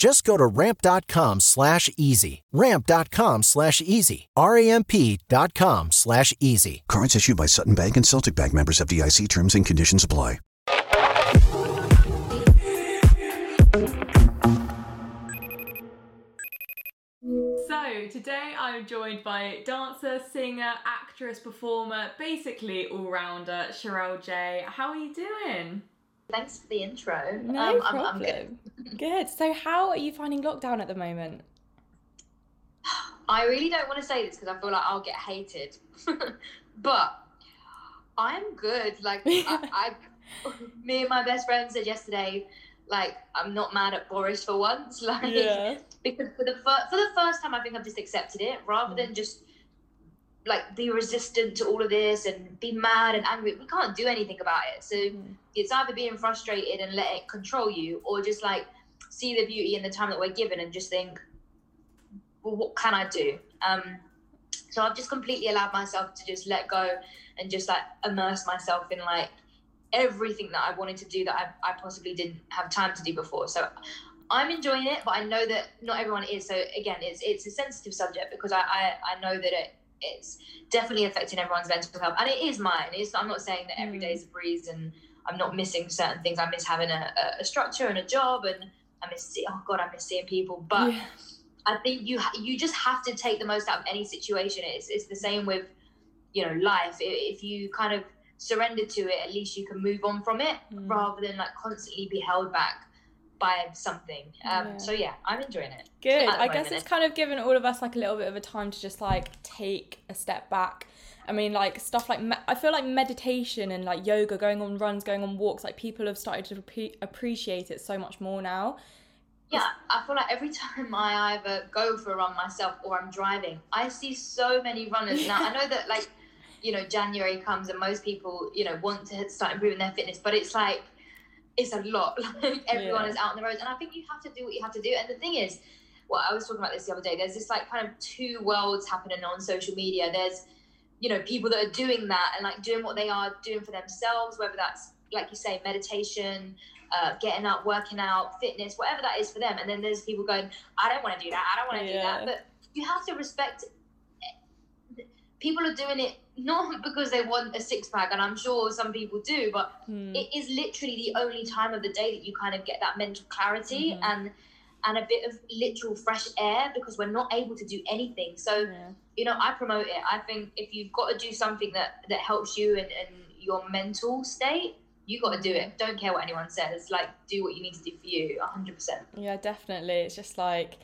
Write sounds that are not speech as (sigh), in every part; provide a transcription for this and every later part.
Just go to ramp.com slash easy. Ramp.com slash easy. R-A-M-P dot com slash easy. Cards issued by Sutton Bank and Celtic Bank members FDIC terms and conditions apply. So, today I'm joined by dancer, singer, actress, performer, basically all rounder, Cherelle Jay. How are you doing? Thanks for the intro. No Um, I'm, problem. I'm good. Good. So, how are you finding lockdown at the moment? I really don't want to say this because I feel like I'll get hated, (laughs) but I'm good. Like (laughs) I, I, me and my best friend said yesterday, like I'm not mad at Boris for once. (laughs) Like Yeah. because for the fir- for the first time, I think I've just accepted it rather than mm. just like be resistant to all of this and be mad and angry. We can't do anything about it. So it's either being frustrated and let it control you, or just like see the beauty in the time that we're given and just think, well, what can I do? Um, so I've just completely allowed myself to just let go and just like immerse myself in like everything that I wanted to do that I, I possibly didn't have time to do before. So I'm enjoying it, but I know that not everyone is. So again, it's it's a sensitive subject because I I, I know that it it's definitely affecting everyone's mental health, and it is mine. It's I'm not saying that every day is a breeze, and I'm not missing certain things. I miss having a, a, structure and a job, and I miss see- oh god, I miss seeing people. But Yeah. I think you you just have to take the most out of any situation. It's it's the same with you know life. If you kind of surrender to it, at least you can move on from it Mm. rather than like constantly be held back by something. Um, Yeah. So yeah, I'm enjoying it. Good. I guess moment. it's kind of given all of us like a little bit of a time to just like take a step back. I mean, like stuff like me- I feel like meditation and like yoga, going on runs, going on walks, like people have started to appre- appreciate it so much more now. Yeah, I feel like every (laughs) time I either go for a run myself or I'm driving, I see so many runners. Now I know that like, (laughs) you know, January comes and most people, you know, want to start improving their fitness, but it's like it's a lot. (laughs) Like everyone Yeah. is out on the roads, and I think you have to do what you have to do. And the thing is, well, I was talking about this the other day. There's this like kind of two worlds happening on social media. There's, you know, people that are doing that and like doing what they are doing for themselves, whether that's like you say, meditation, uh, getting up, working out, fitness, whatever that is for them. And then there's people going, I don't want to do that. I don't want to Yeah. do that. But you have to respect. People are doing it not (laughs) because they want a six pack, and I'm sure some people do, but Hmm. it is literally the only time of the day that you kind of get that mental clarity Mhm. and and a bit of literal fresh air because we're not able to do anything. So Yeah. you know, I promote it. I think if you've got to do something that that helps you and, and your mental state, you got to do it. Don't care what anyone says. Like, do what you need to do for you. hundred percent. Yeah, definitely. It's just like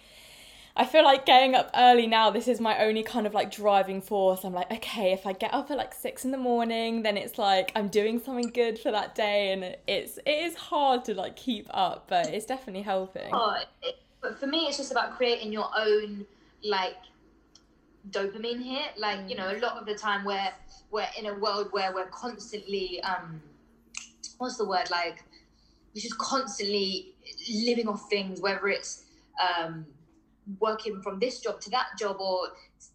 I feel like getting up early now, this is my only kind of like driving force. I'm like, okay, if I get up at like six in the morning, then it's like I'm doing something good for that day and it's it is hard to like keep up, but it's definitely helping. Oh, it, but for me, it's just about creating your own like dopamine hit. Like you know, a lot of the time we're we're in a world where we're constantly um, what's the word like we're just constantly living off things, whether it's um, working from this job to that job or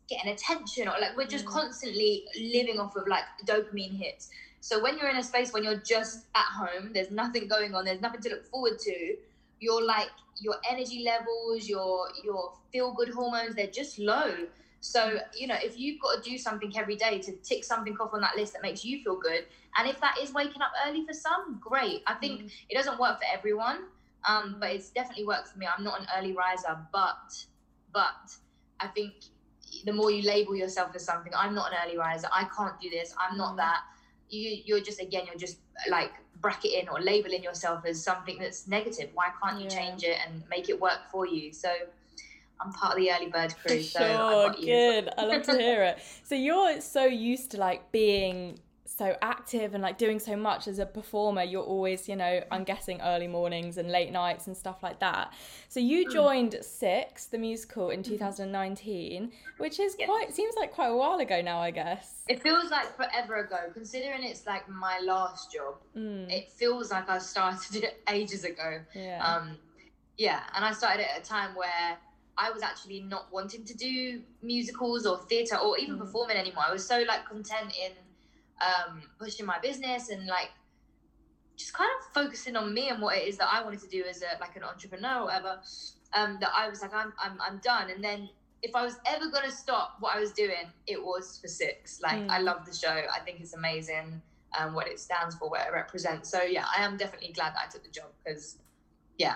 getting attention or like we're just mm. constantly living off of like dopamine hits. So when you're in a space when you're just at home, there's nothing going on, there's nothing to look forward to, you're like your energy levels, your your feel good hormones, they're just low. So, you know, if you've got to do something every day to tick something off on that list that makes you feel good, and if that is waking up early for some, great. I think mm. it doesn't work for everyone, um, but it's definitely worked for me. I'm not an early riser, but but I think the more you label yourself as something, I'm not an early riser. I can't do this. I'm not that. you you're just again you're just like bracketing or labeling yourself as something that's negative. Why can't you Yeah. change it and make it work for you? So I'm part of the early bird crew. So sure, good. I love to hear (laughs) it. So you're so used to like being so active and like doing so much as a performer. You're always, you know, I'm guessing early mornings and late nights and stuff like that. So you Mm. joined Six, the musical, in 2019, which is Yes. quite seems like quite a while ago now, I guess. It feels like forever ago, considering it's like my last job. Mm, It feels like I started it (laughs) ages ago. yeah. Um, yeah, and I started it at a time where I was actually not wanting to do musicals or theatre or even Mm. performing anymore. I was so like content in um, pushing my business and like just kind of focusing on me and what it is that I wanted to do as a like an entrepreneur or whatever. Um, that I was like, I'm, I'm, I'm done. And then if I was ever gonna stop what I was doing, it was for six. Like Mm. I love the show. I think it's amazing. Um, what it stands for, what it represents. So yeah, I am definitely glad that I took the job because, yeah,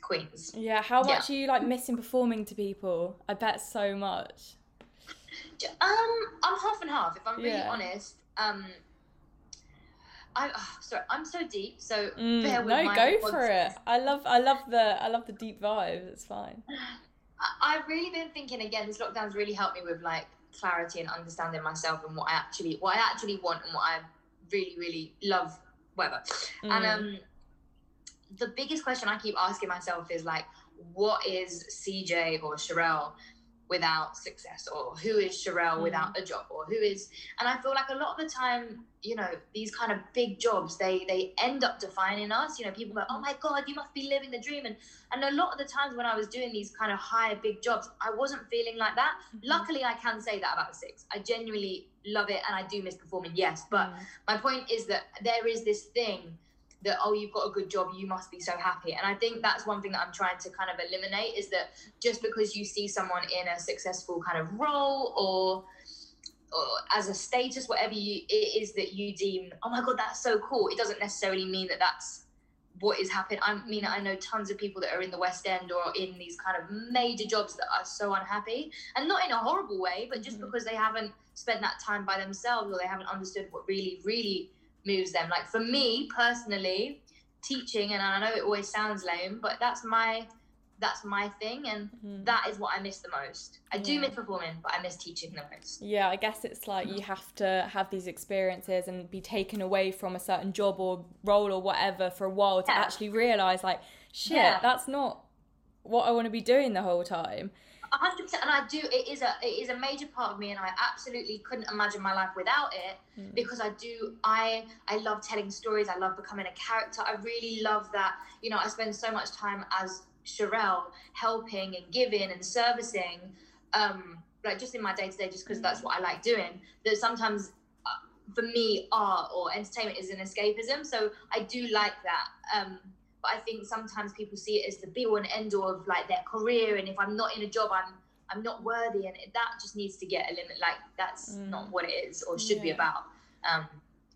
Queens. yeah. How yeah. much are you like missing performing to people? I bet so much. (laughs) Um, I'm half and half. If I'm really Yeah. honest, um, I oh, sorry, I'm so deep. So Mm, bear with no, my go for it. I love, I love the, I love the deep vibe. It's fine. I- I've really been thinking again. This lockdown's really helped me with like clarity and understanding myself and what I actually, what I actually want and what I really, really love. Whatever. And Mm. um, the biggest question I keep asking myself is like, what is CJ or Cherelle without success, or who is Cherelle Mm. without a job, or who is? And I feel like a lot of the time, you know, these kind of big jobs, they they end up defining us. You know, people go, oh my god, you must be living the dream, and and a lot of the times when I was doing these kind of high big jobs, I wasn't feeling like that. Mm-hmm. Luckily, I can say that about the six. I genuinely love it, and I do miss performing. Yes, but Mm. my point is that there is this thing that oh you've got a good job you must be so happy. And i think that's one thing that i'm trying to kind of eliminate is that just because you see someone in a successful kind of role or or as a status whatever you it is that you deem oh my god that's so cool. It doesn't necessarily mean that that's what is happening. I mean i know tons of people that are in the west end or in these kind of major jobs that are so unhappy and not in a horrible way but just Mhm. because they haven't spent that time by themselves or they haven't understood what really really moves them like for me personally teaching and i know it always sounds lame but that's my that's my thing and Mm. that is what i miss the most i do Yeah. miss performing but i miss teaching the most Yeah, I guess it's like you have to have these experiences and be taken away from a certain job or role or whatever for a while to Yeah. actually realize, like, shit, Yeah. that's not what I want to be doing the whole time. Hundred percent, and I do. It is a it is a major part of me, and I absolutely couldn't imagine my life without it Mm. because I do. I I love telling stories. I love becoming a character. I really love that. You know, I spend so much time as Cherelle, helping and giving and servicing. Um, like just in my day to day, just because that's what I like doing. That sometimes. uh, For me, art or entertainment is an escapism, so I do like that. Um, but I think sometimes people see it as the be all and end all of like their career, and if I'm not in a job, I'm I'm not worthy, and that just needs to get a limit. Like that's Mm. not what it is or should be about. Um,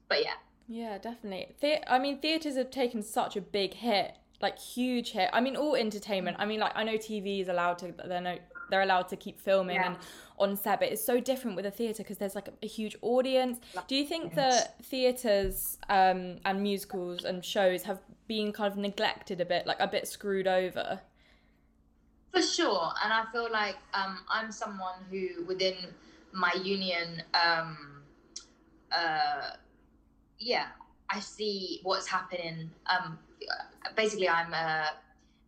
but yeah, Yeah, definitely. The- I mean, theatres have taken such a big hit, like huge hit. I mean, all entertainment. I mean, like I know TV is allowed to. They're no, they're allowed to keep filming Yeah. and on set, but it's so different with a theatre because there's like a, a huge audience. Do you think that theatres um, and musicals and shows have been kind of neglected a bit, like a bit screwed over? for sure. And I feel like um, I'm someone who within my union, um, uh, yeah, I see what's happening. Um, basically, I'm a,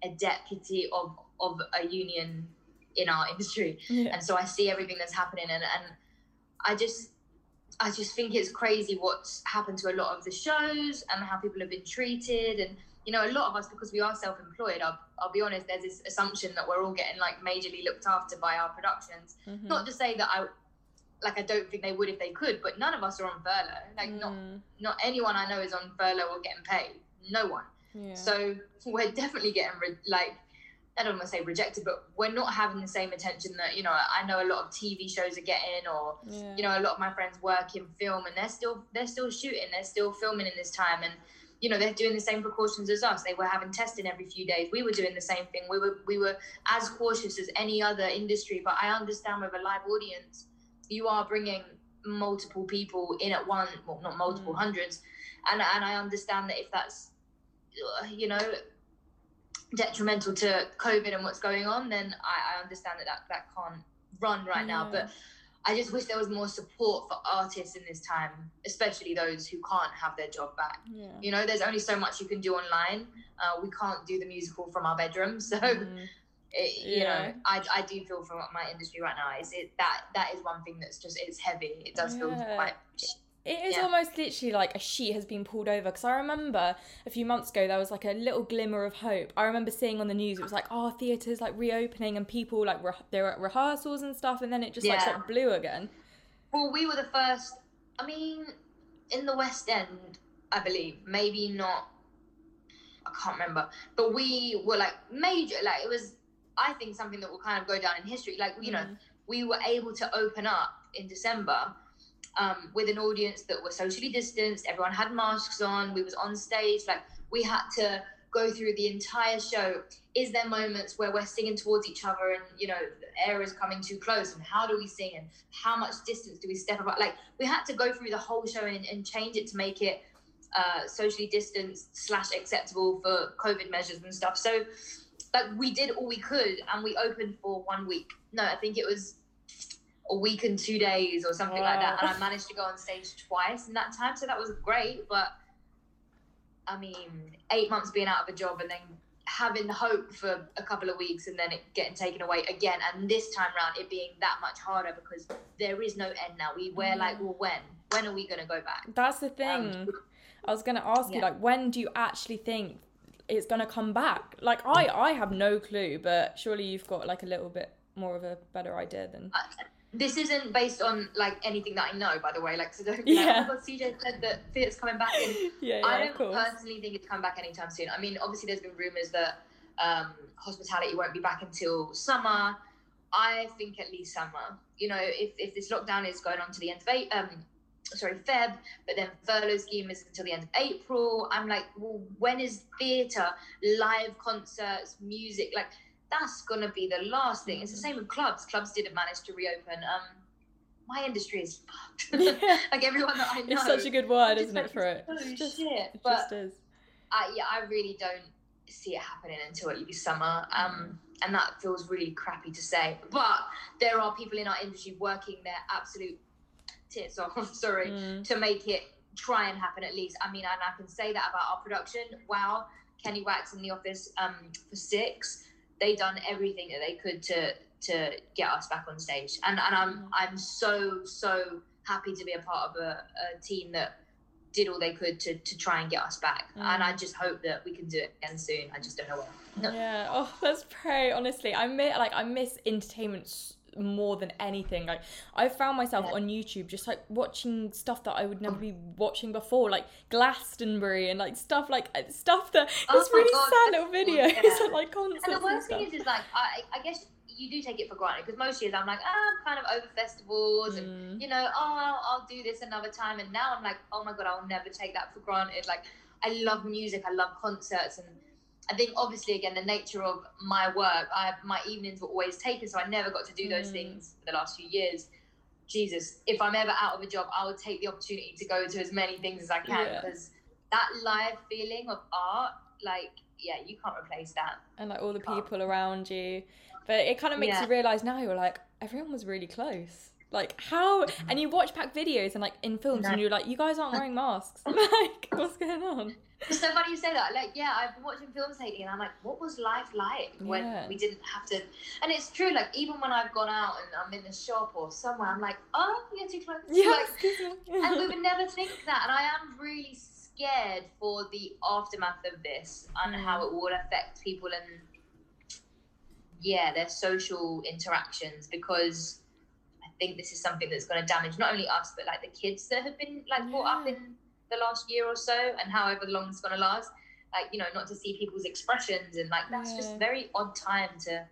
a deputy of of a union in our industry. Yeah. and so I see everything that's happening, and and I just I just think it's crazy what's happened to a lot of the shows and how people have been treated, and you know a lot of us because we are self-employed. I'll, I'll be honest, there's this assumption that we're all getting like majorly looked after by our productions. Mhm. Not to say that I like I don't think they would if they could, but none of us are on furlough. Like not Mm, not anyone I know is on furlough or getting paid. No one. yeah. So (laughs) we're definitely getting re- like I don't want to say rejected, but we're not having the same attention that you know I know a lot of TV shows are getting, or yeah. you know a lot of my friends work in film and they're still they're still shooting, they're still filming in this time, and you know they're doing the same precautions as us. They were having testing every few days. We were doing the same thing. We were we were as cautious as any other industry, but I understand with a live audience, you are bringing multiple people in at one, well, not multiple, Mm. hundreds, and and I understand that if that's, you know, detrimental to COVID and what's going on, then I, I understand that, that that can't run right now. But I just wish there was more support for artists in this time, especially those who can't have their job back. Yeah. You know, there's only so much you can do online. Uh, we can't do the musical from our bedroom, (laughs) so Mm. it, you Yeah. know, I, I do feel for my industry right now. Is it that that is one thing that's just it's heavy. It does feel quite. It is Yeah. almost literally like a sheet has been pulled over because I remember a few months ago there was like a little glimmer of hope. I remember seeing on the news it was like, oh, theaters like reopening and people like re- they were at rehearsals and stuff, and then it just like Yeah. got blue again. Well, we were the first. I mean, in the West End, I believe, maybe not. I can't remember, but we were like major. Like it was, I think, something that will kind of go down in history. Like you know, Mm. we were able to open up in December um, with an audience that were socially distanced. Everyone had masks on. We was on stage. Like we had to go through the entire show. Is there moments where we're singing towards each other and you know the air is coming too close? And how do we sing? And how much distance do we step apart? Like we had to go through the whole show and, and change it to make it uh, socially distanced slash acceptable for COVID measures and stuff. So like we did all we could and we opened for one week. No, I think it was a week and two days or something like that. And I managed to go on stage twice in that time. So that was great. But I mean, eight months being out of a job and then having hope for a couple of weeks and then it getting taken away again. And this time round, it being that much harder because there is no end now. We were like, well, when? When are we going to go back? That's the thing. Um, I was gonna ask you like, when do you actually think it's gonna come back? Like, I I have no clue, but surely you've got like a little bit more of a better idea than. Uh, this isn't based on like anything that I know, by the way. Like, so don't be Yeah. like, oh god, CJ said that Fiat's coming back. And (laughs) yeah, yeah, I don't personally think it's come back anytime soon. I mean, obviously, there's been rumors that um, hospitality won't be back until summer. I think at least summer. You know, if, if this lockdown is going on to the end of eight, um, sorry, Feb, but then furlough scheme is until the end of April. I'm like, well, when is theatre, live concerts, music? Like, that's gonna be the last thing. It's the same with clubs. Clubs didn't manage to reopen. Um, my industry is fucked. (laughs) Yeah. like everyone that I know. It's such a good word, isn't it, for it? It's just, shit! it But is. I, yeah, I really don't see it happening until at least summer. Um, and that feels really crappy to say. But there are people in our industry working their absolute tits off, (laughs) sorry, Mm. to make it try and happen at least. I mean, and I can say that about our production. Wow, Kenny Wax in the office um, for six, they done everything that they could to to get us back on stage. And and I'm Mhm. I'm so so happy to be a part of a, a team that did all they could to, to try and get us back. And I Mm. just hope that we can do it again soon. I just don't know when. yeah. Oh, (laughs) let's pray. Honestly, I miss like I miss entertainment s- more than anything. Like I found myself Yeah. on YouTube just like watching stuff that I would never be watching before, like Glastonbury and like stuff like uh, stuff that Oh it's really God, sad little videos yeah. (laughs) and like concerts And and, the worst stuff. thing is, is like, I, I guess you do take it for granted because most years I'm like, ah, I'm kind of over festivals and, Mm. you know, oh, I'll, I'll do this another time. And now I'm like, oh my God, I'll never take that for granted. Like, I love music, I love concerts. And I think, obviously, again, the nature of my work, I my evenings were always taken. So I never got to do those Mm. things for the last few years. Jesus, if I'm ever out of a job, I would take the opportunity to go to as many things as I can Yeah. because that live feeling of art, like, yeah, you can't replace that. and like all the can't. people around you. But it kind of makes Yeah. you realize now you're like everyone was really close. Like how and you watch back videos and like in films and you're like you guys aren't (laughs) wearing masks. (laughs) like what's going on? It's so funny you say that. Like, yeah, I've been watching films lately, and I'm like, what was life like when Yeah. we didn't have to? And it's true. Like, even when I've gone out and I'm in the shop or somewhere, I'm like, oh, you're too close. Yeah, Like, and we (laughs) would never think that. And I am really scared for the aftermath of this and Mm. how it will affect people and yeah, their social interactions because I think this is something that's going to damage not only us but like the kids that have been like brought up in the last year or so and however long it's going to last. Like you know, not to see people's expressions and like that's Yeah. just very odd time to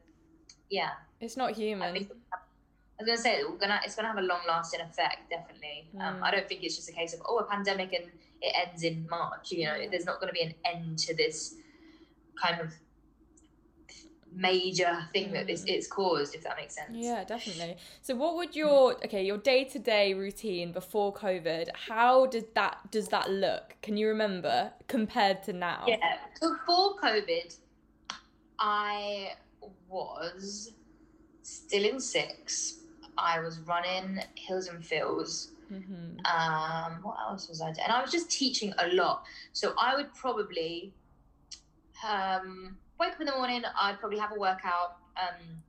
yeah. it's not I human. think I was gonna say we're gonna it's gonna have a long lasting effect, definitely. Um, Mm. I don't think it's just a case of oh a pandemic and it ends in March. You know, Yeah. there's not gonna be an end to this kind of major thing that Mm. this it's caused, if that makes sense. Yeah, definitely. So what would your okay, your day-to-day routine before COVID, how did that does that look? Can you remember compared to now? Yeah. Before COVID, I was still in six. I was running Heels and Feels. Mhm. Um, what else was I doing? And I was just teaching a lot. So I would probably um, wake up in the morning. I'd probably have a workout. Um,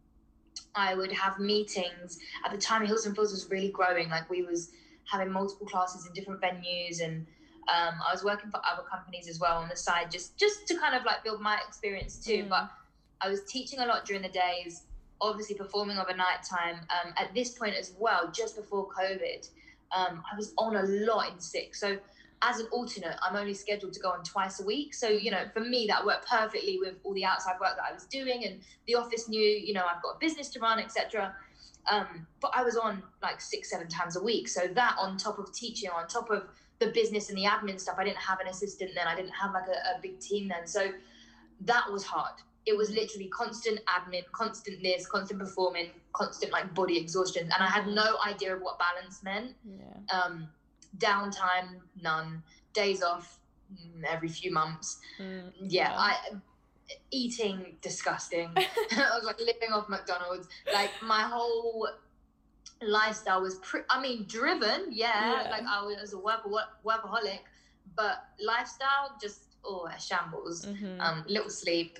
I would have meetings. At the time, Heels and Feels was really growing. Like we was having multiple classes in different venues, and um, I was working for other companies as well on the side, just just to kind of like build my experience too. Mm. But I was teaching a lot during the days. Obviously, performing over night time. Um, at this point as well, just before COVID, um, I was on a lot in sick. So as an alternate, I'm only scheduled to go on twice a week. So, you know, for me, that worked perfectly with all the outside work that I was doing. And the office knew, you know, I've got a business to run, etc. Um, but I was on like six, seven times a week. So that on top of teaching, on top of the business and the admin stuff, I didn't have an assistant then. I didn't have like a, a big team then. So that was hard. It was literally constant admin, constant this, constant performing, constant like body exhaustion. And I had no idea of what balance meant Yeah. um, downtime none. Days off mm, every few months. Mm, yeah i eating disgusting. (laughs) (laughs) I was like living off mcdonald's. Like my whole lifestyle was pre- i mean driven yeah, Yeah. like i was a work- workaholic but lifestyle just oh a shambles. Mhm. um little sleep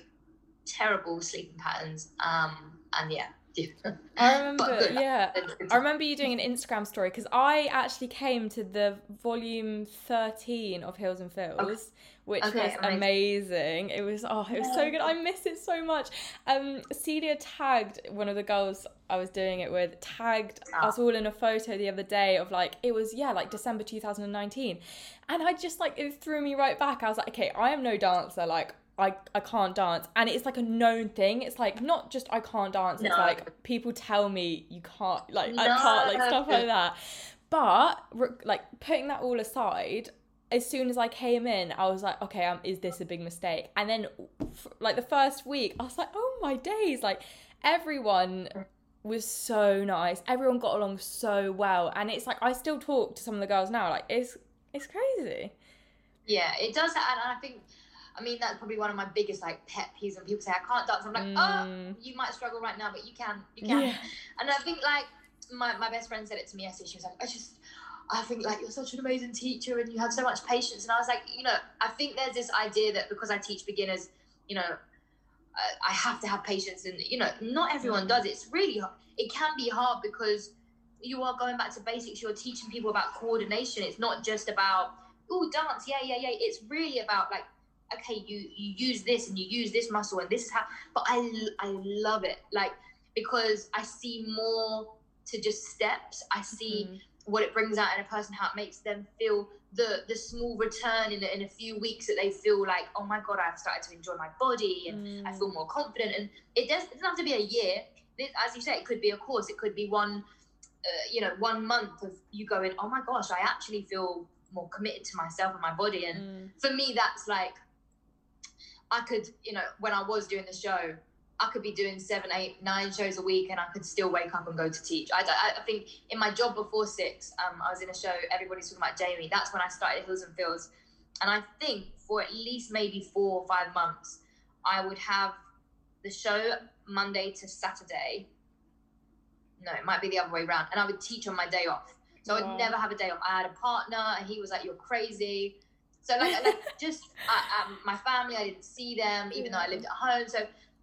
terrible sleeping patterns um and yeah (laughs) I remember, yeah. I remember you doing an Instagram story because I actually came to the volume 13 of Heels and Feels, which Okay, was amazing. amazing. It was, oh, it was so good. I miss it so much. Um, Celia tagged one of the girls I was doing it with, tagged Ah. us all in a photo the other day of like, it was, yeah, like December 2019. And I just like, it threw me right back. I was like, okay, I am no dancer. Like, I, I can't dance. And it's like a known thing. It's like not just i can't dance. It's like people tell me you can't like i can't like stuff like (laughs) that. But like putting that all aside as soon as i came in i was like okay um, is this a big mistake? And then like the first week i was like oh my days. Like everyone was so nice. Everyone got along so well. And it's like i still talk to some of the girls now. Like it's it's crazy. Yeah, it does, and I think, I mean, that's probably one of my biggest like pet peeves when people say I can't dance. I'm like, Mm. oh, you might struggle right now, but you can, you can. Yeah. And I think like my my best friend said it to me yesterday. She was like, I just. I think like you're such an amazing teacher and you have so much patience. And I was like, you know, I think there's this idea that because I teach beginners, you know, I, I have to have patience, and you know, not everyone Mm. does. It's really hard. It can be hard because you are going back to basics. You're teaching people about coordination. It's not just about oh dance, yeah, yeah, yeah. It's really about like okay, you you use this and you use this muscle and this is how. But I I love it like because I see more to just steps. I see Mhm. what it brings out in a person, how it makes them feel the the small return in a, in a few weeks that they feel like oh my god I've started to enjoy my body and I Mm. feel more confident and it does it doesn't have to be a year It- as you say it could be a course it could be one uh, you know one month of you going oh my gosh I actually feel more committed to myself and my body and Mm. for me that's like I could you know when I was doing the show I could be doing seven, eight, nine shows a week, and I could still wake up and go to teach. I, I, I think in my job before six, um, I was in a show. Everybody's talking about Jamie. That's when I started Heels and Feels, and I think for at least maybe four or five months, I would have the show Monday to Saturday. No, it might be the other way around, and I would teach on my day off. So I'd never have a day off. I had a partner, and he was like, "You're crazy." So like, like just I, um, my family, I didn't see them, even though I lived at home. So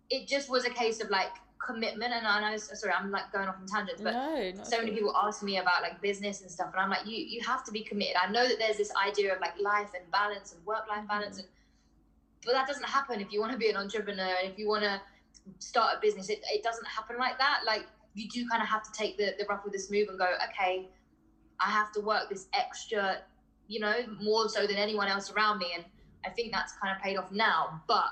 it just was a case of like commitment. And I know, sorry, I'm like going off on tangents, but no, so many people ask me about like business and stuff, and I'm like, you you have to be committed. I know that there's this idea of like life and balance and work life balance, and but that doesn't happen if you want to be an entrepreneur and if you want to start a business. It it doesn't happen like that. Like you do kind of have to take the the rough with the smooth and go, okay, I have to work this extra, you know, more so than anyone else around me, and I think that's kind of paid off now, but.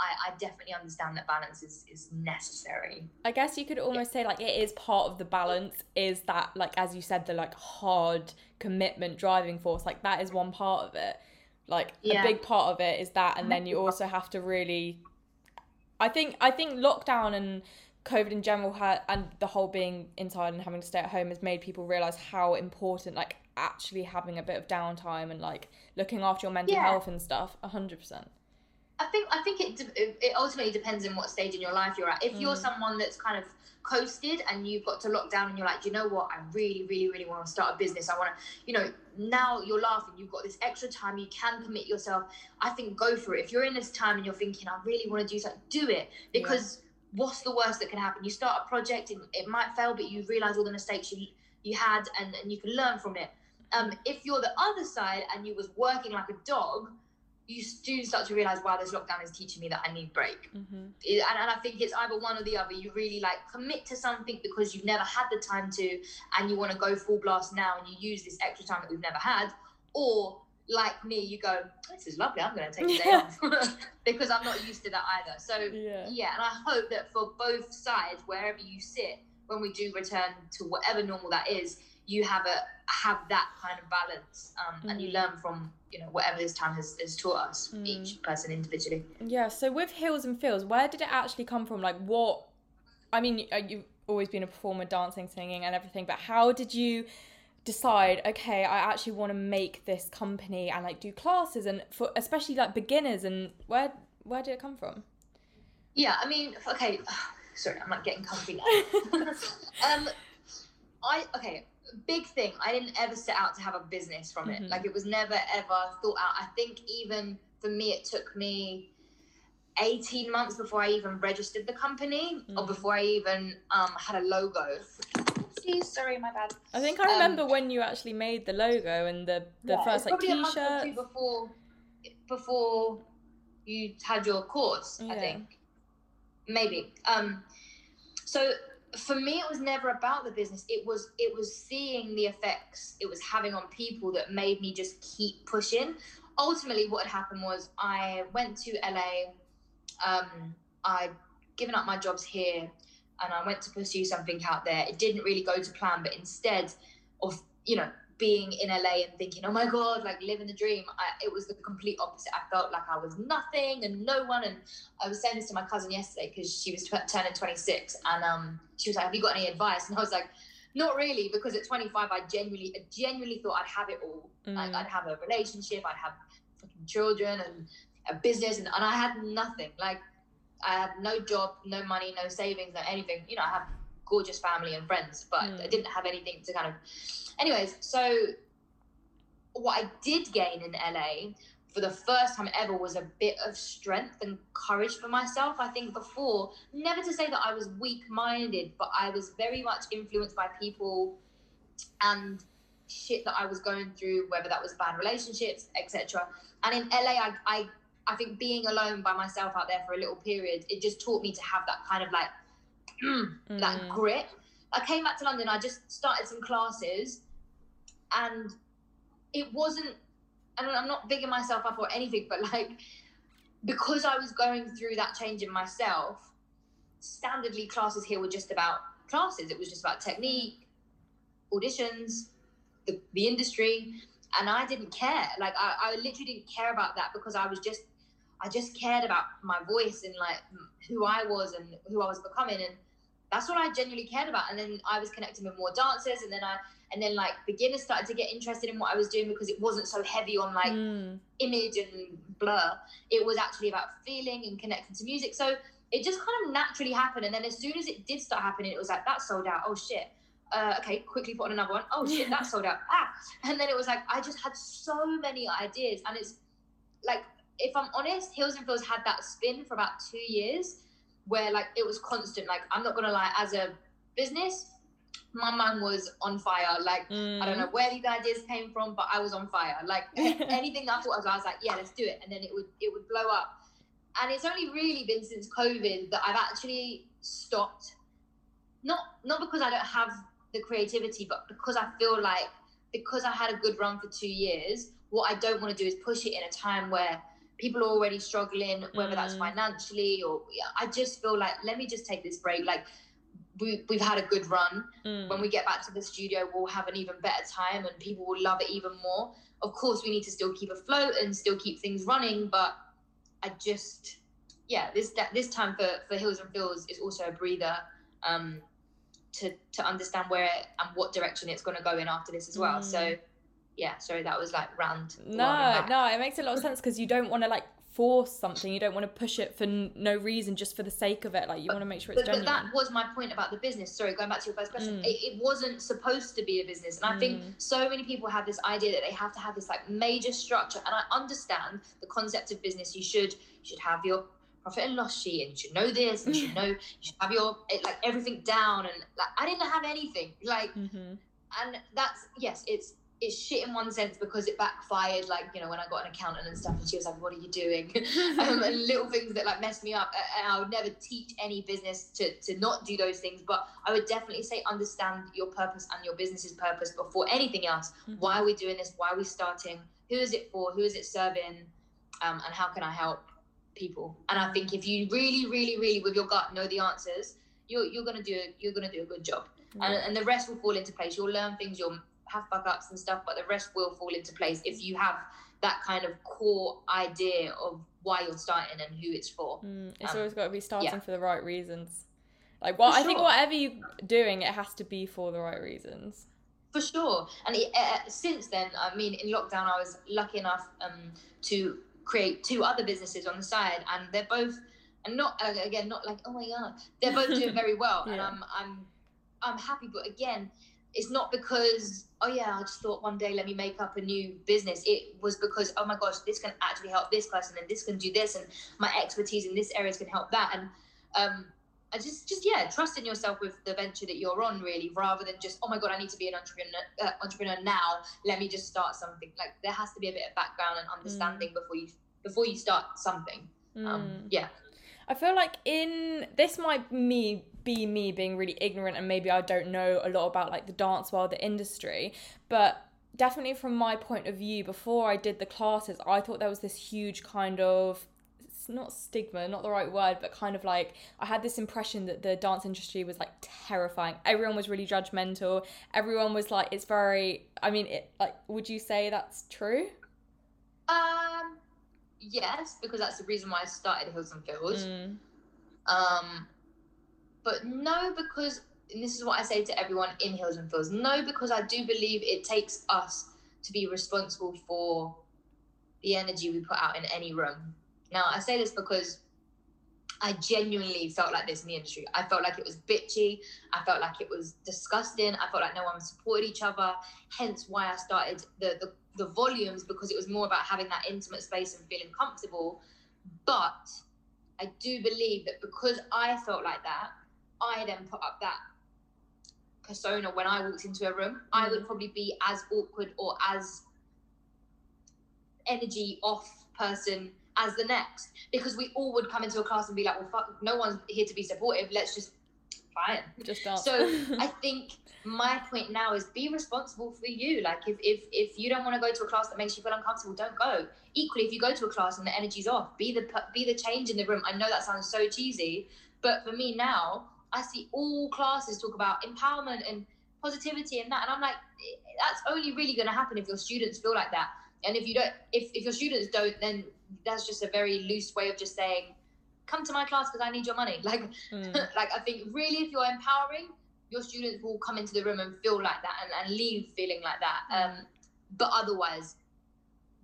I, I definitely understand that balance is, is necessary. I guess you could almost say like it is part of the balance is that like as you said the like hard commitment driving force like that is one part of it. Like Yeah. a big part of it is that and then you also have to really I think I think lockdown and COVID in general had and the whole being inside and having to stay at home has made people realize how important like actually having a bit of downtime and like looking after your mental Yeah. health and stuff. A hundred percent. I think I think it it ultimately depends on what stage in your life you're at. If you're Mm. someone that's kind of coasted and you've got to lock down and you're like, you know what, I really, really, really want to start a business. I want to, you know, now you're laughing. You've got this extra time. You can commit yourself. I think go for it. If you're in this time and you're thinking, I really want to do something, do it because what's the worst that can happen? You start a project and it might fail, but you realize all the mistakes you you had and, and you can learn from it. Um, if you're the other side and you was working like a dog, you do start to realize, wow, this lockdown is teaching me that I need break. Mm-hmm. And, and I think it's either one or the other. You really like commit to something because you've never had the time to, and you want to go full blast now, and you use this extra time that we've never had, or like me, you go, this is lovely. I'm going to take a day (laughs) off (laughs) because I'm not used to that either. So Yeah. yeah, and I hope that for both sides, wherever you sit, when we do return to whatever normal that is, you have a have that kind of balance, um, and you Mm. learn from you know whatever this time has, has taught us, Mm. each person individually. Yeah. So with Heels and Feels, where did it actually come from? Like what? I mean, uh, you've always been a performer, dancing, singing, and everything. But how did you decide? Okay, I actually want to make this company and like do classes and for especially like beginners. And where where did it come from? Yeah, I mean, okay, (sighs) sorry, I'm not getting comfy now. (laughs) (laughs) um, I okay, big thing. I didn't ever set out to have a business from it. Mhm. Like it was never ever thought out. I think even for me, it took me. 18 months before I even registered the company or Mm. before I even um, had a logo. Oopsies, sorry, my bad. I think I Um, remember when you actually made the logo and the the Yeah, first like probably a month or two t-shirts. before before you had your course i think maybe um so for me it was never about the business it was it was seeing the effects it was having on people that made me just keep pushing ultimately what had happened was i went to la um i'd given up my jobs here and i went to pursue something out there it didn't really go to plan but instead of you know being in LA and thinking, oh my God, like living the dream. I, it was the complete opposite. I felt like I was nothing and no one. And I was saying this to my cousin yesterday because she was tw- turning 26 and um, she was like, have you got any advice? And I was like, not really, because at 25, I genuinely, I genuinely thought I'd have it all. Like Mm. I'd have a relationship, I'd have fucking children and a business, and, and I had nothing. Like I had no job, no money, no savings, no anything. You know, I have gorgeous family and friends, but I Mm. didn't have anything to kind of. Anyways, so what I did gain in LA for the first time ever was a bit of strength and courage for myself. I think before, never to say that I was weak minded, but I was very much influenced by people and shit that I was going through, whether that was bad relationships, etc. And in LA, I, I, I think being alone by myself out there for a little period, it just taught me to have that kind of like, (clears throat) that Mm. grit. I came back to London, I just started some classes, and it wasn't, and I'm not bigging myself up or anything, but like, because I was going through that change in myself, standardly classes here were just about classes. It was just about technique, auditions, the, the industry, and I didn't care. Like, I, I literally didn't care about that because I was just, I just cared about my voice and like who I was and who I was becoming. And that's what I genuinely cared about. And then I was connecting with more dancers, and then I and then like beginners started to get interested in what I was doing because it wasn't so heavy on like Mm. image and blur. It was actually about feeling and connecting to music. So it just kind of naturally happened. And then as soon as it did start happening, it was like that sold out. Oh shit. Uh, okay, quickly put on another one. Oh shit, that (laughs) sold out. Ah, and then it was like I just had so many ideas, and it's like if I'm honest, Heels and Feels had that spin for about two years, where like it was constant. Like I'm not gonna lie, as a business, my mind was on fire. Like I don't know where these ideas came from, but I was on fire. Like (laughs) anything that I thought of, I was like, yeah, let's do it, and then it would it would blow up. And it's only really been since COVID that I've actually stopped. Not not because I don't have the creativity, but because I feel like because I had a good run for two years, what I don't want to do is push it in a time where people are already struggling, whether that's Mm. financially or yeah, I just feel like let me just take this break. Like we, we've had a good run Mm. when we get back to the studio, we'll have an even better time and people will love it even more. Of course, we need to still keep afloat and still keep things running, but I just, yeah, this that this time for for Heels and Feels is also a breather. Um, to to understand where and what direction it's going to go in after this as well. So Mm. yeah, sorry that was like round. No, no, it makes a lot of sense because you don't want to like force something. You don't want to push it for n- no reason, just for the sake of it. Like you want to make sure it's But, but that was my point about the business. Sorry, going back to your first question, Mm. it, it wasn't supposed to be a business, and I think Mm. so many people have this idea that they have to have this like major structure. And I understand the concept of business. You should you should have your profit and loss sheet, and you should know this, and you should know you should have your like everything down. And like I didn't have anything. Like Mhm. and that's yes it's it's shit in one sense because it backfired like you know when i got an accountant and stuff and she was like what are you doing? (laughs) Um, and (laughs) little things that like messed me up and i would never teach any business to to not do those things but i would definitely say understand your purpose and your business's purpose before anything else. Mhm. why are we doing this? Why are we starting? Who is it for? Who is it serving? Um, and how can i help people? And i think if you really really really with your gut know the answers you're, you're gonna do you're gonna do a good job. And, and the rest will fall into place. You'll learn things, you'll have fuck ups and stuff, but the rest will fall into place if you have that kind of core idea of why you're starting and who it's for. Mm, it's Um, always got to be starting yeah. for the right reasons. Like, For I think, whatever you're doing, it has to be for the right reasons. For sure. And it, uh, since then, I mean, in lockdown, I was lucky enough um, to create two other businesses on the side, and they're both, and not uh, again, not like oh my god, they're both doing (laughs) very well, and I'm I'm I'm happy. But again, it's not because oh yeah, I just thought one day let me make up a new business. It was because oh my gosh, this can actually help this person, and this can do this, and my expertise in this areas can help that, and um, I just, just yeah, trust in yourself with the venture that you're on, really, rather than just, oh my god, I need to be an entrepreneur, uh, entrepreneur now. Let me just start something. Like there has to be a bit of background and understanding before you before you start something. Um, Mm. yeah, I feel like in this might me be me being really ignorant and maybe I don't know a lot about like the dance world, the industry, but definitely from my point of view, before I did the classes, I thought there was this huge kind of it's not stigma, not the right word, but kind of like I had this impression that the dance industry was like terrifying. Everyone was really judgmental. Everyone was like, it's very. I mean, it like. Would you say that's true? um, yes, because that's the reason why I started Heels and Feels. Mm. Um, but no, because this is what I say to everyone in Heels and Feels. No, because I do believe it takes us to be responsible for the energy we put out in any room. Now, I say this because I genuinely felt like this in the industry. I felt like it was bitchy. I felt like it was disgusting. I felt like no one supported each other. Hence, why I started the the, the volumes because it was more about having that intimate space and feeling comfortable. But I do believe that because I felt like that, I then put up that persona when I walked into a room. I mm. would probably be as awkward or as energy off person as the next because we all would come into a class and be like, well, fuck, no one's here to be supportive. Let's just fine. Just. So (laughs) I think my point now is be responsible for you. Like if if if you don't want to go to a class that makes you feel uncomfortable, don't go. Equally, if you go to a class and the energy's off, be the be the change in the room. I know that sounds so cheesy, but for me now, I see all classes talk about empowerment and positivity and that, and I'm like, that's only really going to happen if your students feel like that. And if you don't, if if your students don't, then that's just a very loose way of just saying, come to my class because I need your money. (laughs) Like Mm. (laughs) like I think really if you're empowering, your students will come into the room and feel like that and, and leave feeling like that. Um, but otherwise,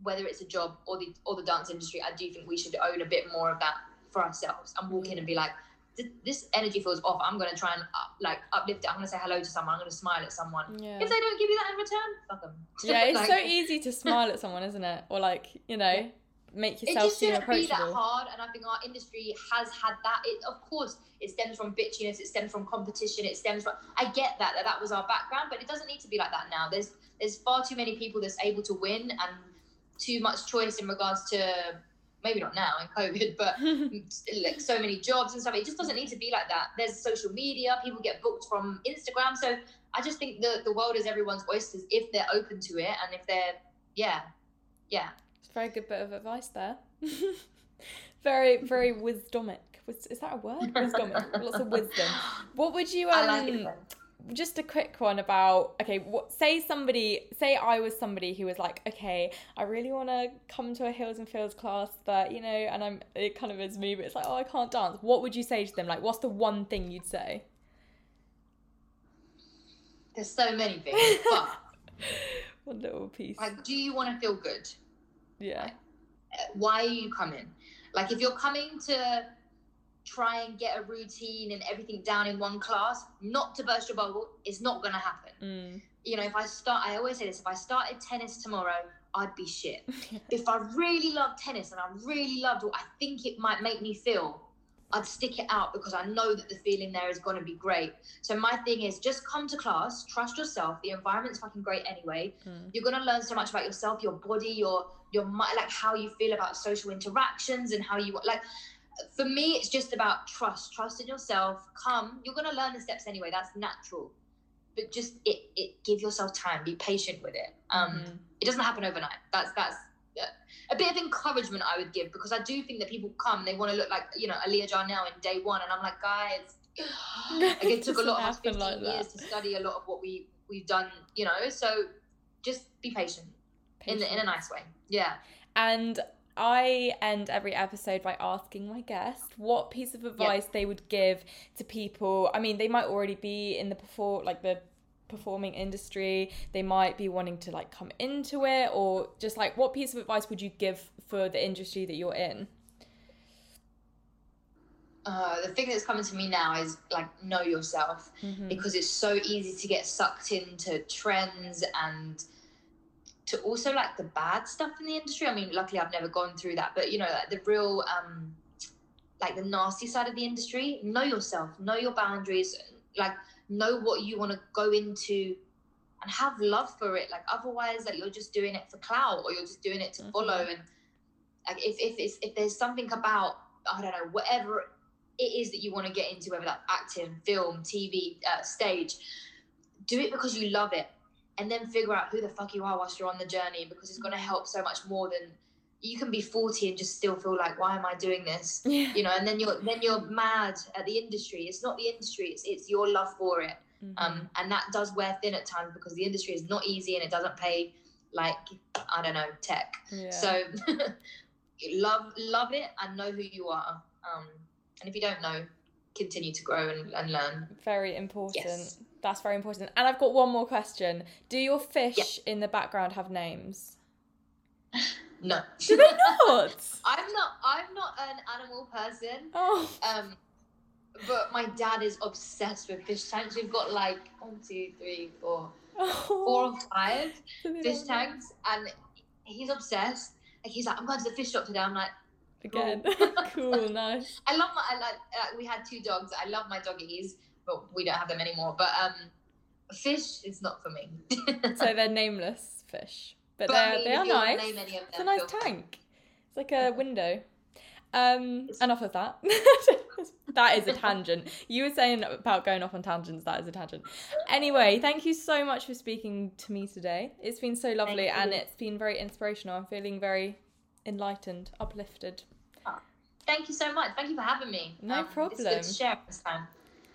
whether it's a job or the or the dance industry, I do think we should own a bit more of that for ourselves and walk in and be like, "Th- this energy feels off. I'm gonna try and up, like uplift it. I'm gonna say hello to someone. I'm gonna smile at someone. Yeah. If they don't give you that in return, fuck them. (laughs) Yeah, it's so easy to (laughs) smile at someone, isn't it? Or like, you know, make it yourself just seem shouldn't be that hard and i think our industry has had that it of course it stems from bitchiness it stems from competition it stems from i get that that that was our background but it doesn't need to be like that now there's there's far too many people that's able to win and too much choice in regards to maybe not now in covid (laughs) but (laughs) like so many jobs and stuff it just doesn't need to be like that there's social media people get booked from instagram so i just think the the world is everyone's oysters if they're open to it and if they're yeah yeah It's very good bit of advice there. (laughs) very, very wisdomic. Is that a word? Wisdomic. Lots of wisdom. What would you um I like it. then. just a quick one about okay what say somebody say i was somebody who was like okay i really want to come to a Heels and Feels class but you know and i'm it kind of is me but it's like oh i can't dance what would you say to them like what's the one thing you'd say There's so many things, but (laughs) one little piece like, do you want to feel good? yeah Why are you coming? Like, if you're coming to try and get a routine and everything down in one class, not to burst your bubble, it's not gonna happen. mm. You know, if I start, I always say this: if I started tennis tomorrow, I'd be shit. (laughs) if I really love tennis and I really loved what I think it might make me feel, I'd stick it out because I know that the feeling there is going to be great. So my thing is just come to class, trust yourself. The environment's fucking great anyway. Mm. You're going to learn so much about yourself, your body, your your like how you feel about social interactions and how you like. For me, it's just about trust. Trust in yourself. Come. You're going to learn the steps anyway. That's natural. But just it, it give yourself time. Be patient with it. Um, Mhm. it doesn't happen overnight. That's that's a bit of encouragement I would give because I do think that people come they want to look like you know Aliya Janell in day one, and I'm like, guys, (laughs) like it took a lot of us happen 15 like years to study a lot of what we we've done, you know. So just be patient, in the, in a nice way. Yeah. And I end every episode by asking my guest what piece of advice they would give to people. I mean, they might already be in the perform like the performing industry. They might be wanting to like come into it or just like what piece of advice would you give for the industry that you're in? Uh, the thing that's coming to me now is like know yourself Mhm. because it's so easy to get sucked into trends and to also like the bad stuff in the industry. I mean, luckily I've never gone through that, but you know, like the real um like the nasty side of the industry. Know yourself, know your boundaries, like know what you want to go into and have love for it. Like otherwise like you're just doing it for clout or you're just doing it to Mhm. follow and like if if it's if there's something about I don't know, whatever it is that you want to get into, whether that's acting, film, TV, uh, stage, do it because you love it, and then figure out who the fuck you are whilst you're on the journey because it's going to help so much more than you can be 40 and just still feel like why am I doing this? (laughs) Yeah. You know, and then you're then you're mad at the industry. It's not the industry; it's it's your love for it, Mhm. um, and that does wear thin at times because the industry is not easy and it doesn't pay like I don't know tech. yeah. So (laughs) love love it and know who you are. Um, and if you don't know, continue to grow and, and learn. very important. Yes. That's very important. And I've got one more question. Do your fish in the background have names? (laughs) No. Do they not? (laughs) I'm not I'm not an animal person. oh. Um but my dad is obsessed with fish tanks. We've got like one, two, three, four, four or five (laughs) fish tanks and he's obsessed. Like he's like, I'm going to the fish shop today. I'm like, Again. cool, nice. I love my I like uh, we had two dogs. I love my doggies, but we don't have them anymore. But um fish is not for me. (laughs) So they're nameless fish. But, But I mean, they are nice. It's a nice tank. It's like a window. Um, It's- enough of that. (laughs) that is a tangent. You were saying about going off on tangents. That is a tangent. Anyway, thank you so much for speaking to me today. It's been so lovely and it's been very inspirational. I'm feeling very enlightened, uplifted. Thank you so much. Thank you for having me. Um, No It's problem. good to share this time.